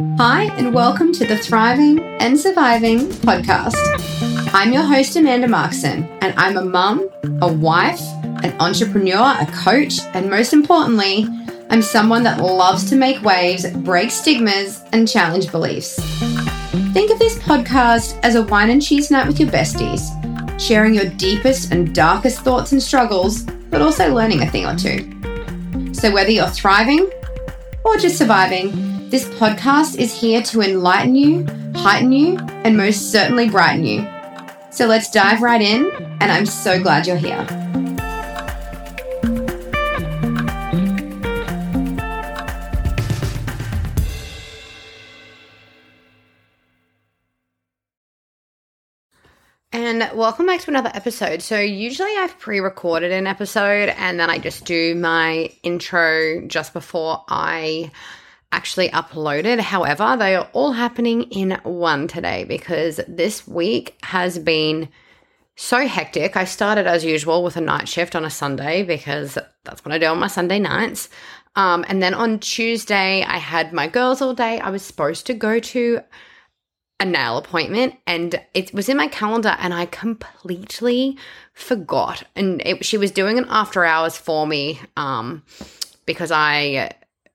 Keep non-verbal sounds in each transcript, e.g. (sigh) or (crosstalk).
Hi, and welcome to the Thriving and Surviving podcast. I'm your host, Amanda Markson, and I'm a mum, a wife, an entrepreneur, a coach, and most importantly, I'm someone that loves to make waves, break stigmas, and challenge beliefs. Think of this podcast as a wine and cheese night with your besties, sharing your deepest and darkest thoughts and struggles, but also learning a thing or two. So, whether you're thriving or just surviving, this podcast is here to enlighten you, heighten you, and most certainly brighten you. So let's dive right in, and I'm so glad you're here. And welcome back to another episode. So, usually I've pre recorded an episode and then I just do my intro just before I actually uploaded. However, they are all happening in one today because this week has been so hectic. I started as usual with a night shift on a Sunday because that's what I do on my Sunday nights. Um, and then on Tuesday, I had my girls all day. I was supposed to go to a nail appointment and it was in my calendar and I completely forgot. And it, she was doing an after hours for me um, because I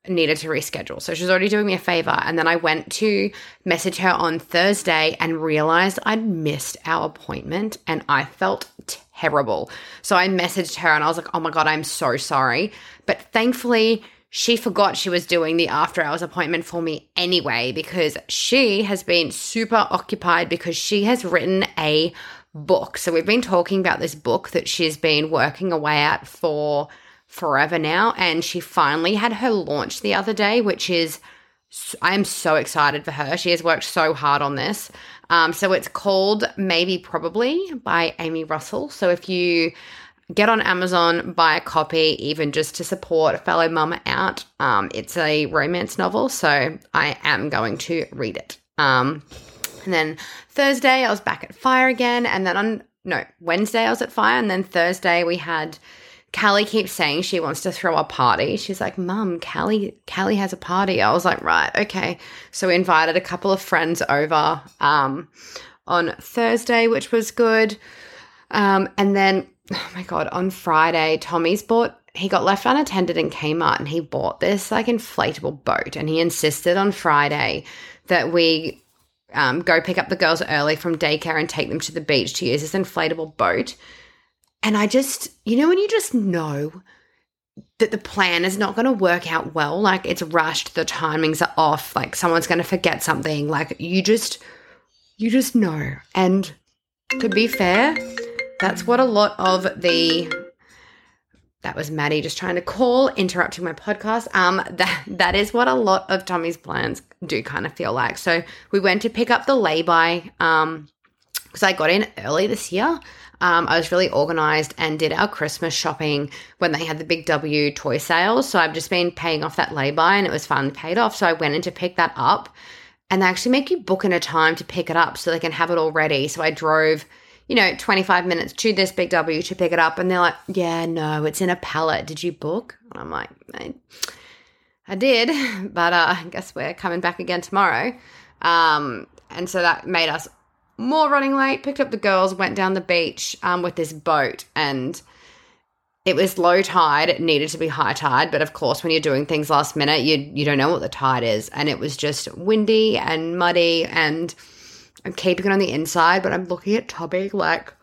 needed to reschedule. So she's already doing me a favor. And then I went to message her on Thursday and realized I'd missed our appointment and I felt terrible. So I messaged her and I was like, oh my God, I'm so sorry. But thankfully, she forgot she was doing the after hours appointment for me anyway because she has been super occupied because she has written a book. So we've been talking about this book that she's been working away at for forever now. And she finally had her launch the other day, which is, I am so excited for her. She has worked so hard on this. Um, so it's called Maybe Probably by Amy Russell. So if you get on Amazon, buy a copy, even just to support a fellow mama out. Um, it's a romance novel, so I am going to read it. Um, and then Thursday, I was back at Fire again, and then on no Wednesday, I was at Fire, and then Thursday we had Callie keeps saying she wants to throw a party. She's like, Mum, Callie, Callie has a party. I was like, right, okay. So we invited a couple of friends over um, on Thursday, which was good. Um, and then, oh my God, on Friday, Tommy's bought, he got left unattended in Kmart and he bought this like inflatable boat. And he insisted on Friday that we um, go pick up the girls early from daycare and take them to the beach to use this inflatable boat. And I just, you know, when you just know that the plan is not going to work out well, like it's rushed, the timings are off, like someone's going to forget something, like you just, you just know. And to be fair, that's what a lot of the that was Maddie just trying to call, interrupting my podcast. Um, that that is what a lot of Tommy's plans do kind of feel like. So we went to pick up the lay-by, um, because I got in early this year. Um, I was really organized and did our Christmas shopping when they had the big W toy sales. So I've just been paying off that lay-by and it was finally paid off. So I went in to pick that up and they actually make you book in a time to pick it up so they can have it all ready. So I drove, you know, 25 minutes to this big W to pick it up and they're like, yeah, no, it's in a pallet. Did you book? And I'm like, I, I did, (laughs) but uh, I guess we're coming back again tomorrow. Um, and so that made us more running late, picked up the girls, went down the beach um, with this boat, and it was low tide. It needed to be high tide, but of course, when you're doing things last minute, you you don't know what the tide is, and it was just windy and muddy, and I'm keeping it on the inside, but I'm looking at Toby like,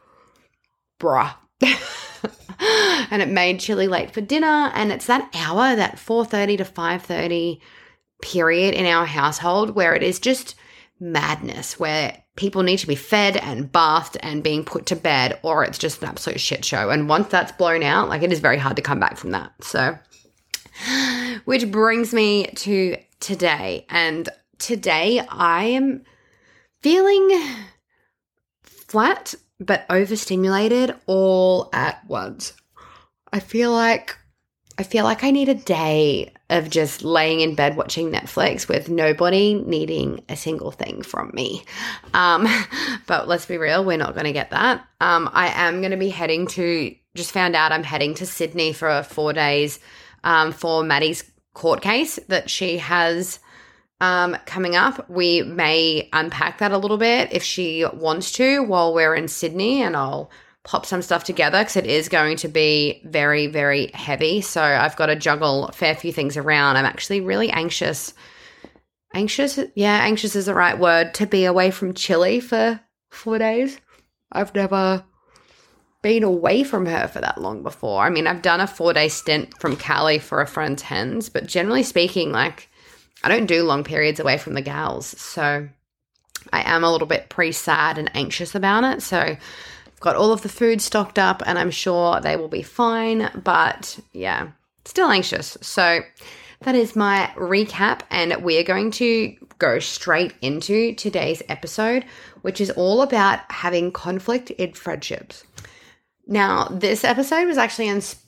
bruh. (laughs) and it made chili late for dinner, and it's that hour, that 4:30 to 5:30 period in our household where it is just madness, where people need to be fed and bathed and being put to bed, or it's just an absolute shit show. And once that's blown out, like it is very hard to come back from that. So, (gasps) which brings me to today. And today I am feeling flat but overstimulated all at once. I feel like I feel like I need a day of just laying in bed watching Netflix with nobody needing a single thing from me. Um, (laughs) but let's be real, we're not going to get that. Um, I am going to be heading to, just found out I'm heading to Sydney for four days um, for Maddie's court case that she has um, coming up. We may unpack that a little bit if she wants to while we're in Sydney, and I'll pop some stuff together because it is going to be very, very heavy. So I've got to juggle a fair few things around. I'm actually really anxious. Anxious, yeah, anxious is the right word to be away from Chile for four days. I've never been away from her for that long before. I mean, I've done a four day stint from Callie for a friend's hens, but generally speaking, like I don't do long periods away from the gals. So I am a little bit pre sad and anxious about it. So got all of the food stocked up and I'm sure they will be fine. But yeah, still anxious. So that is my recap. And we are going to go straight into today's episode, which is all about having conflict in friendships. Now, this episode was actually inspired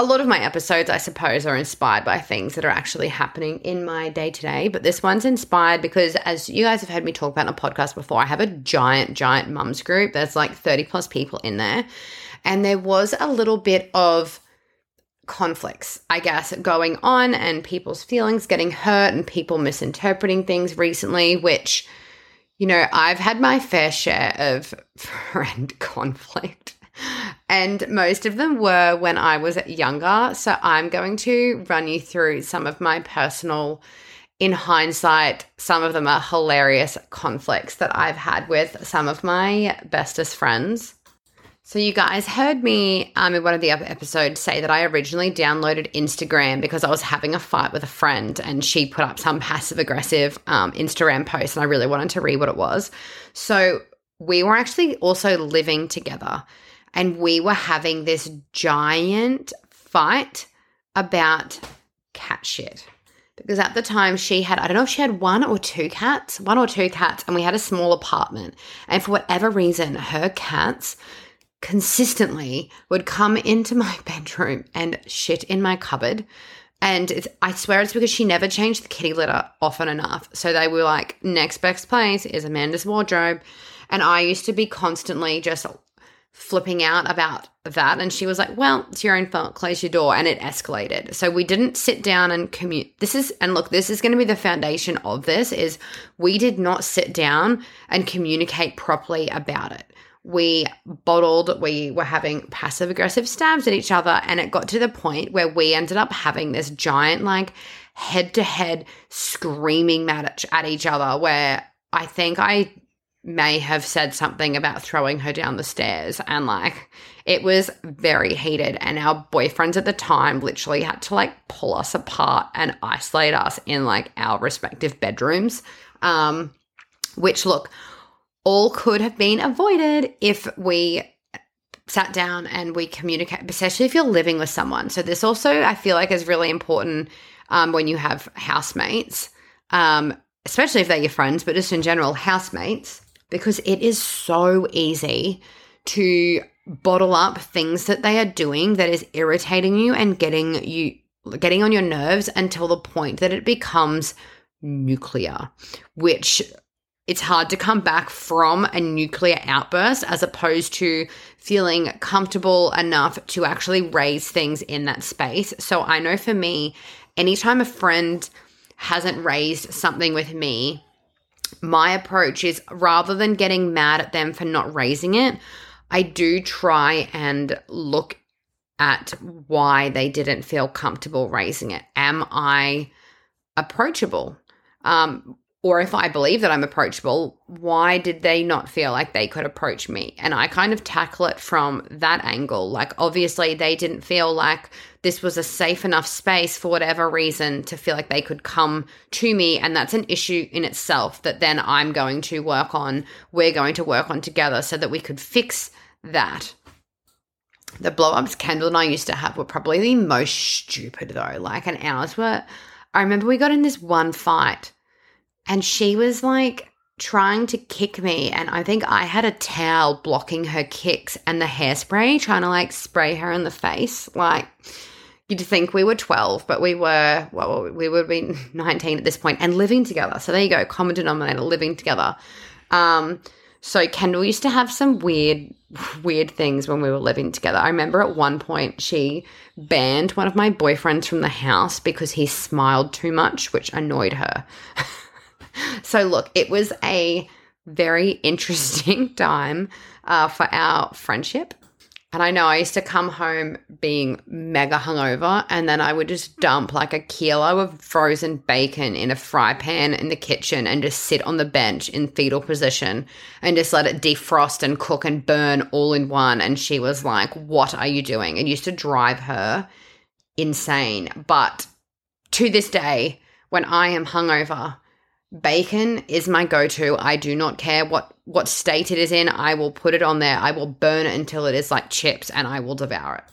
a lot of my episodes, I suppose, are inspired by things that are actually happening in my day to day. But this one's inspired because, as you guys have heard me talk about in a podcast before, I have a giant, giant mums group. There's like 30 plus people in there. And there was a little bit of conflicts, I guess, going on and people's feelings getting hurt and people misinterpreting things recently, which, you know, I've had my fair share of (laughs) friend conflict and most of them were when I was younger. So I'm going to run you through some of my personal, in hindsight, some of them are hilarious conflicts that I've had with some of my bestest friends. So, you guys heard me um, in one of the other episodes say that I originally downloaded Instagram because I was having a fight with a friend and she put up some passive aggressive um, Instagram post and I really wanted to read what it was. So, we were actually also living together and we were having this giant fight about cat shit. Because at the time she had, I don't know if she had one or two cats, one or two cats, and we had a small apartment. And for whatever reason, her cats consistently would come into my (laughs) bedroom and shit in my cupboard. And I swear it's because she never changed the kitty litter often enough. So they were like, next best place is Amanda's wardrobe. And I used to be constantly just flipping out about that. And she was like well it's your own fault. Close your door. And it escalated. So we didn't sit down and commute this is and look this is going to be the foundation of this is we did not sit down and communicate properly about it. We bottled we were having passive aggressive stabs at each other. And it got to the point where we ended up having this giant like head to head screaming match at each other where I think I may have said something about throwing her down the stairs. And like it was very heated. And our boyfriends at the time literally had to like pull us apart and isolate us in like our respective bedrooms. Um which look all could have been avoided if we sat down and we communicate especially if you're living with someone. So this also i feel like is really important um, when you have housemates um, especially if they're your friends but just in general housemates because it is so easy to bottle up things that they are doing that is irritating you and getting you getting on your nerves until the point that it becomes nuclear, which it's hard to come back from a nuclear outburst as opposed to feeling comfortable enough to actually raise things in that space. So I know for me, anytime a friend hasn't raised something with me my approach is rather than getting mad at them for not raising it, I do try and look at why they didn't feel comfortable raising it. Am I approachable? Um, or if I believe that I'm approachable, why did they not feel like they could approach me? And I kind of tackle it from that angle. Like, obviously, they didn't feel like this was a safe enough space for whatever reason to feel like they could come to me. And that's an issue in itself that then I'm going to work on, we're going to work on together so that we could fix that. The blow ups Kendall and I used to have were probably the most stupid, though. Like, and ours were, I remember we got in this one fight and she was like trying to kick me and I think I had a towel blocking her kicks and the hairspray trying to like spray her in the face like you'd think we were 12 but we were well we would been (laughs) 19 at this point and living together so there you go common denominator living together um So Kendall used to have some weird, (laughs) weird things when we were living together. I remember at one point she banned one of my boyfriends from the house because he smiled too much, which annoyed her. (laughs) so look, it was a very interesting (laughs) time uh, for our friendship. And I know I used to come home being mega hungover, and then I would just dump like a kilo of frozen bacon in a fry pan in the kitchen and just sit on the bench in fetal position and just let it defrost and cook and burn all in one. And she was like, What are you doing? It used to drive her insane. But to this day, when I am hungover, bacon is my go-to. I do not care what what state it is in. I will put it on there. I will burn it until it is like chips and I will devour it.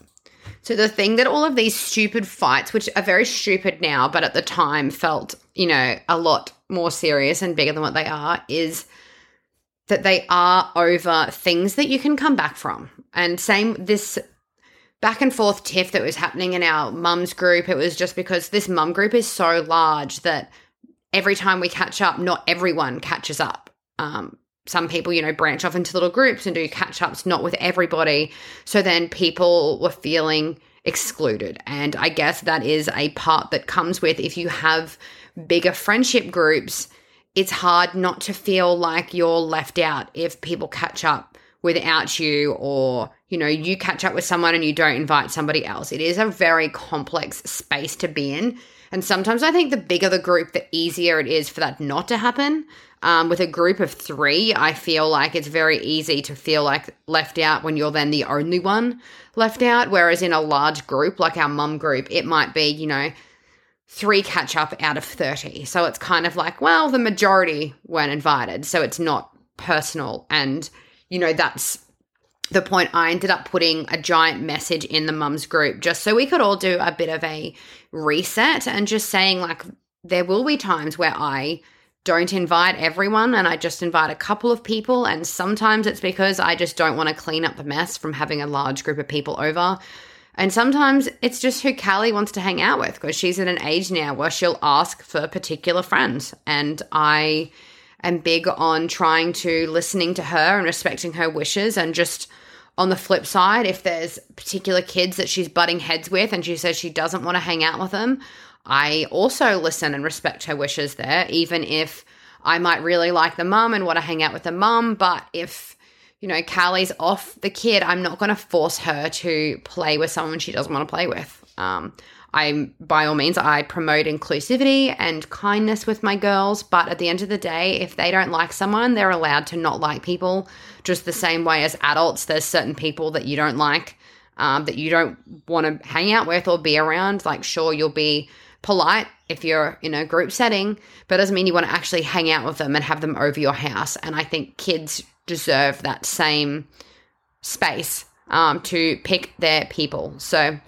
So the thing that all of these stupid fights, which are very stupid now, but at the time felt, you know, a lot more serious and bigger than what they are, is that they are over things that you can come back from. And same this back and forth tiff that was happening in our mums group, it was just because this mum group is so large that every time we catch up, not everyone catches up. Um, some people, you know, branch off into little groups and do catch ups, not with everybody. So then people were feeling excluded. And I guess that is a part that comes with if you have bigger friendship groups, it's hard not to feel like you're left out if people catch up without you or you know you catch up with someone and you don't invite somebody else it is a very complex space to be in and sometimes I think the bigger the group, the easier it is for that not to happen. Um, with a group of three, I feel like it's very easy to feel like left out when you're then the only one left out. Whereas in a large group, like our mum group, it might be, you know, three catch up out of 30. So it's kind of like, well, the majority weren't invited. So it's not personal. And, you know, that's the point I ended up putting a giant message in the mums group just so we could all do a bit of a reset and just saying like there will be times where I don't invite everyone and I just invite a couple of people and sometimes it's because I just don't want to clean up the mess from having a large group of people over. And sometimes it's just who Callie wants to hang out with because she's at an age now where she'll ask for particular friends and I am big on trying to listening to her and respecting her wishes and just on the flip side, if there's particular kids that she's butting heads with and she says she doesn't want to hang out with them, I also listen and respect her wishes there, even if I might really like the mum and want to hang out with the mum. But if, you know, Callie's off the kid, I'm not going to force her to play with someone she doesn't want to play with. Um, I, by all means, I promote inclusivity and kindness with my girls, but at the end of the day, if they don't like someone, they're allowed to not like people just the same way as adults. There's certain people that you don't like, um, that you don't want to hang out with or be around. Like, sure, you'll be polite if you're in a group setting, but it doesn't mean you want to actually hang out with them and have them over your house. And I think kids deserve that same space um, to pick their people. So,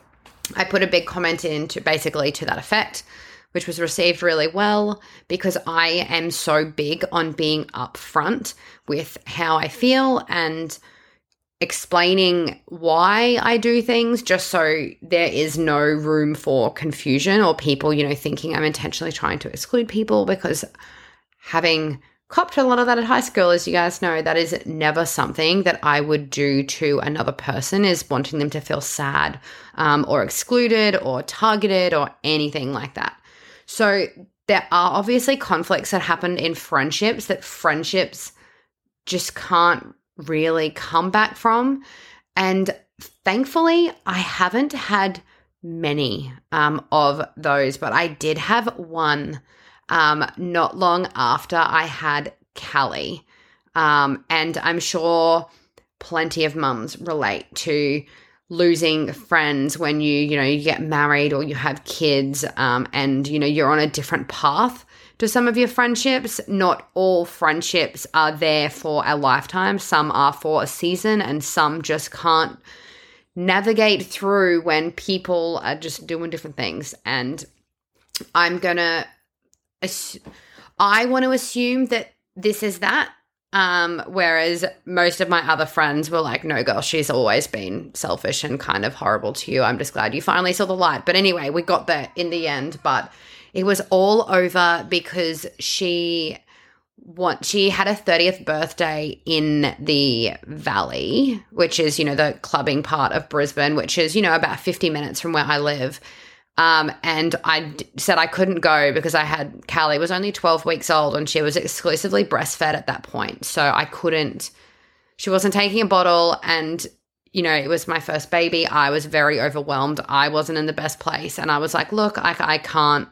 I put a big comment in to basically to that effect, which was received really well because I am so big on being upfront with how I feel and explaining why I do things just so there is no room for confusion or people, you know, thinking I'm intentionally trying to exclude people because having copped a lot of that at high school, as you guys know, that is never something that I would do to another person, is wanting them to feel sad um, or excluded or targeted or anything like that. So there are obviously conflicts that happen in friendships that friendships just can't really come back from. And thankfully, I haven't had many um, of those, but I did have one um, not long after I had Callie. Um, and I'm sure plenty of mums relate to losing friends when you, you know, you get married or you have kids um, and, you know, you're on a different path to some of your friendships. Not all friendships are there for a lifetime. Some are for a season and some just can't navigate through when people are just doing different things. And I'm going to I want to assume that this is that. Um, whereas most of my other friends were like, no, girl, she's always been selfish and kind of horrible to you. I'm just glad you finally saw the light. But anyway, we got there in the end, but it was all over because she what she had a 30th birthday in the valley which is you know the clubbing part of brisbane which is you know about 50 minutes from where i live um, and I d- said I couldn't go because I had Callie was only 12 weeks old and she was exclusively breastfed at that point. So I couldn't, she wasn't taking a bottle. And, you know, it was my first baby. I was very overwhelmed. I wasn't in the best place. And I was like, look, I, I can't,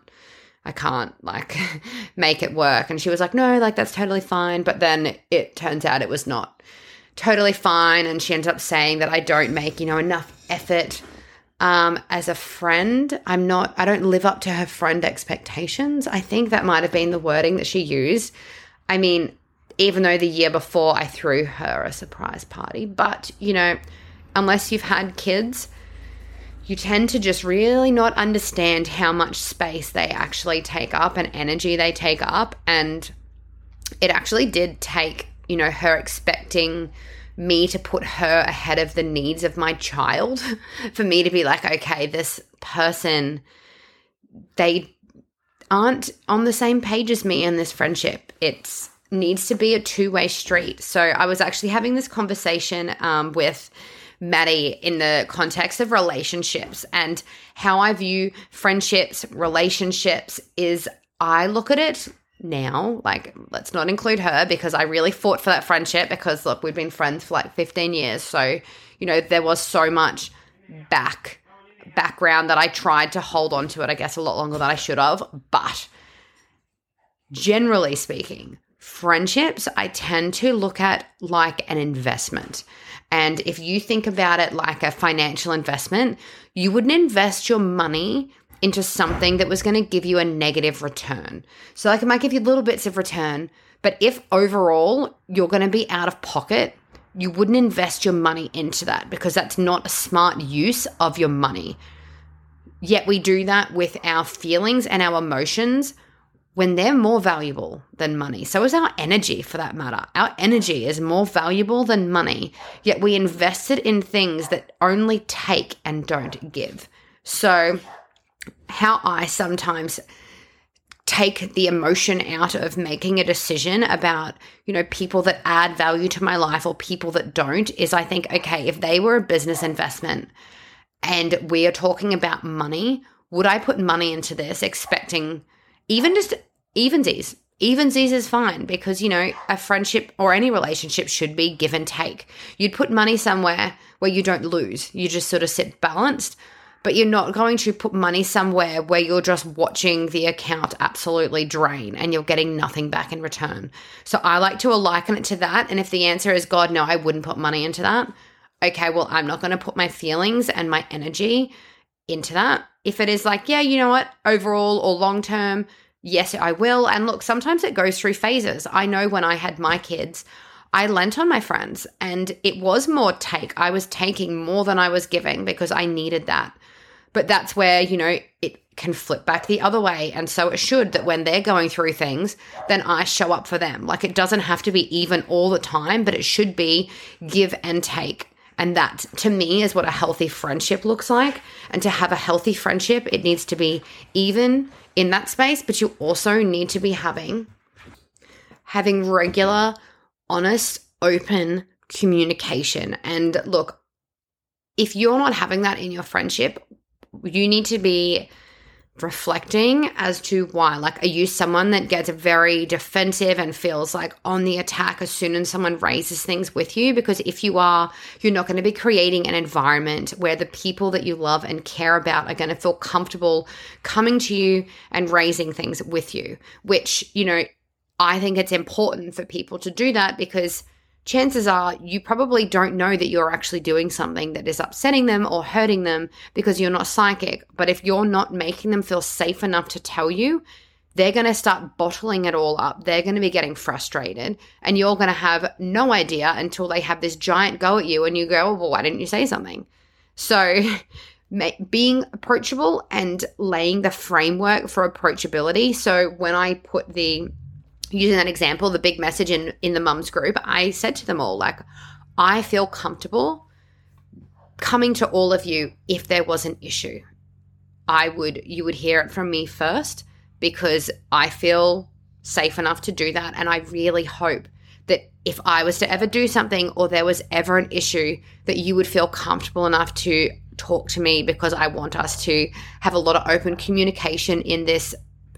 I can't like (laughs) make it work. And she was like, no, like that's totally fine. But then it turns out it was not totally fine. And she ended up saying that I don't make, you know, enough effort um, as a friend. I'm not, I don't live up to her friend expectations. I think that might have been the wording that she used. I mean, even though the year before I threw her a surprise party, but you know, unless you've had kids, you tend to just really not understand how much space they actually take up and energy they take up. And it actually did take, you know, her expecting me to put her ahead of the needs of my child, (laughs) for me to be like, okay, this person, they aren't on the same page as me in this friendship. It needs to be a two way street. So I was actually having this conversation um, with Maddie in the context of relationships and how I view friendships, relationships is I look at it now. Like, let's not include her because I really fought for that friendship because, look, we've been friends for like 15 years. So, you know, there was so much back background that I tried to hold on to it, I guess, a lot longer than I should have. But generally speaking, friendships I tend to look at like an investment. And if you think about it like a financial investment, you wouldn't invest your money into something that was going to give you a negative return. So, like, it might give you little bits of return, but if overall you're going to be out of pocket, you wouldn't invest your money into that because that's not a smart use of your money. Yet we do that with our feelings and our emotions when they're more valuable than money. So is our energy for that matter. Our energy is more valuable than money, yet we invest it in things that only take and don't give. So how I sometimes take the emotion out of making a decision about, you know, people that add value to my life or people that don't is I think, okay, if they were a business investment and we are talking about money, would I put money into this expecting even just evensies? Evensies is fine because, you know, a friendship or any relationship should be give and take. You'd put money somewhere where you don't lose. You just sort of sit balanced but you're not going to put money somewhere where you're just watching the account absolutely drain and you're getting nothing back in return. So I like to liken it to that. And if the answer is, God, no, I wouldn't put money into that, okay, well, I'm not going to put my feelings and my energy into that. If it is like, yeah, you know what, overall or long term, yes, I will. And look, sometimes it goes through phases. I know when I had my kids, I lent on my friends and it was more take. I was taking more than I was giving because I needed that. But that's where, you know, it can flip back the other way. And so it should that when they're going through things, then I show up for them. Like it doesn't have to be even all the time, but it should be give and take. And that to me is what a healthy friendship looks like. And to have a healthy friendship, it needs to be even in that space, but you also need to be having having regular, honest, open communication. And look, if you're not having that in your friendship, you need to be reflecting as to why. Like, are you someone that gets very defensive and feels like on the attack as soon as someone raises things with you? Because if you are, you're not going to be creating an environment where the people that you love and care about are going to feel comfortable coming to you and raising things with you, which, you know, I think it's important for people to do that because chances are you probably don't know that you're actually doing something that is upsetting them or hurting them because you're not psychic. But if you're not making them feel safe enough to tell you, they're going to start bottling it all up. They're going to be getting frustrated, and you're going to have no idea until they have this giant go at you, and you go, Well, why didn't you say something? So, (laughs) being approachable and laying the framework for approachability. So, when I put the using that example, the big message in in the mums group, I said to them all like, I feel comfortable coming to all of you if there was an issue. I would you would hear it from me first because I feel safe enough to do that. And I really hope that if I was to ever do something or there was ever an issue, that you would feel comfortable enough to talk to me because I want us to have a lot of open communication in this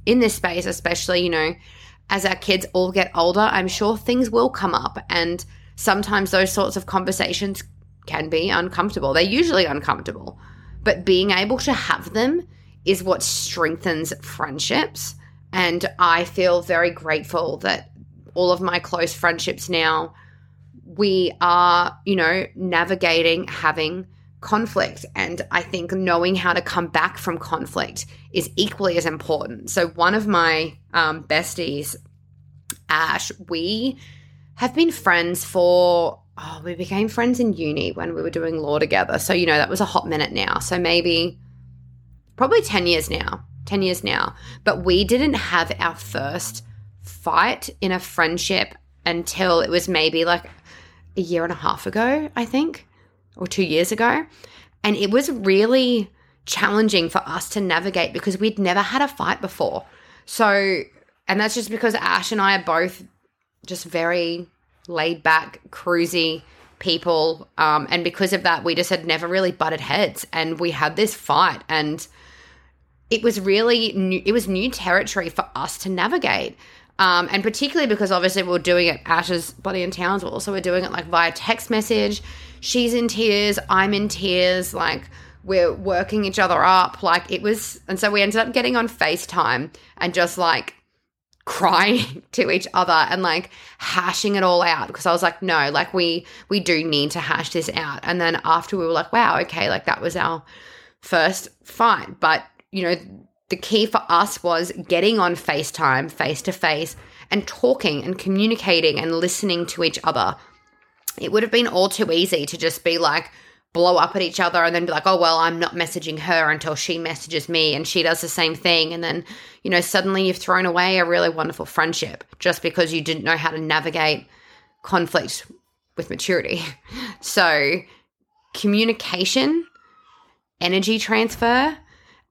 in this space, especially, you know, as our kids all get older, I'm sure things will come up and sometimes those sorts of conversations can be uncomfortable. They're usually uncomfortable. But being able to have them is what strengthens friendships. And I feel very grateful that all of my close friendships now, we are, you know, navigating having conflict. And I think knowing how to come back from conflict is equally as important. So, one of my um, besties, Ash, we have been friends for, oh, we became friends in uni when we were doing law together. So, you know, that was a hot minute now. So, maybe probably 10 years now. 10 years now. But we didn't have our first fight in a friendship until it was maybe like a year and a half ago, I think or two years ago. And it was really challenging for us to navigate because we'd never had a fight before. So, and that's just because Ash and I are both just very laid back, cruisy people. Um, and because of that, we just had never really butted heads. And we had this fight. And it was really new, it was new territory for us to navigate. Um, and particularly because obviously we are doing it Ash's Bloody and Towns, but also we're doing it like via text message she's in tears, I'm in tears, like we're working each other up. Like it was, and so we ended up getting on FaceTime and just like (laughs) crying to each other and like hashing it all out because I was like, no, like we we do need to hash this out. And then after we were like, wow, okay, like that was our first fight. But you know, the key for us was getting on FaceTime face to face and talking and communicating and listening to each other it would have been all too easy to just be like, blow up at each other and then be like, oh, well, I'm not messaging her until she messages me and she does the same thing. And then, you know, suddenly you've thrown away a really wonderful friendship just because you didn't know how to navigate conflict with maturity. (laughs) So, communication, energy transfer,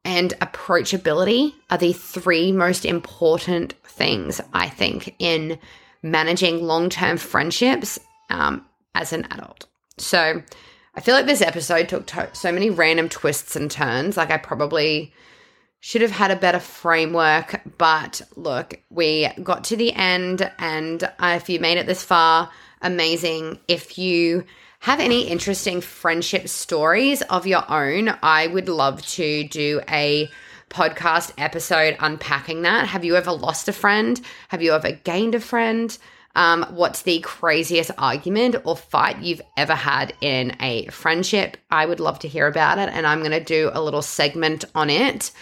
and approachability are the three most important things, I think, in managing long term friendships um, as an adult. So I feel like this episode took to- so many random twists and turns. Like I probably should have had a better framework, but look, we got to the end, and if you made it this far, amazing. If you have any interesting friendship stories of your own, I would love to do a podcast episode unpacking that. Have you ever lost a friend? Have you ever gained a friend? Um, what's the craziest argument or fight you've ever had in a friendship? I would love to hear about it, and I'm going to do a little segment on it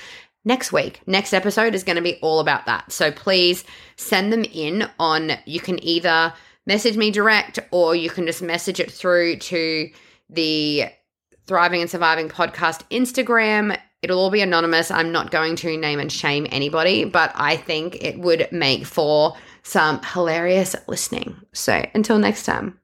next week. Next episode is going to be all about that. So please send them in on, you can either message me direct or you can just message it through to the Thriving and Surviving podcast Instagram. It'll all be anonymous. I'm not going to name and shame anybody, but I think it would make for some hilarious listening. So until next time.